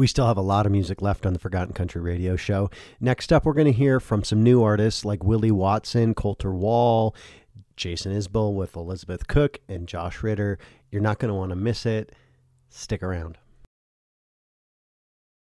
We still have a lot of music left on the Forgotten Country Radio Show. Next up, we're going to hear from some new artists like Willie Watson, Colter Wall, Jason Isbell with Elizabeth Cook, and Josh Ritter. You're not going to want to miss it. Stick around.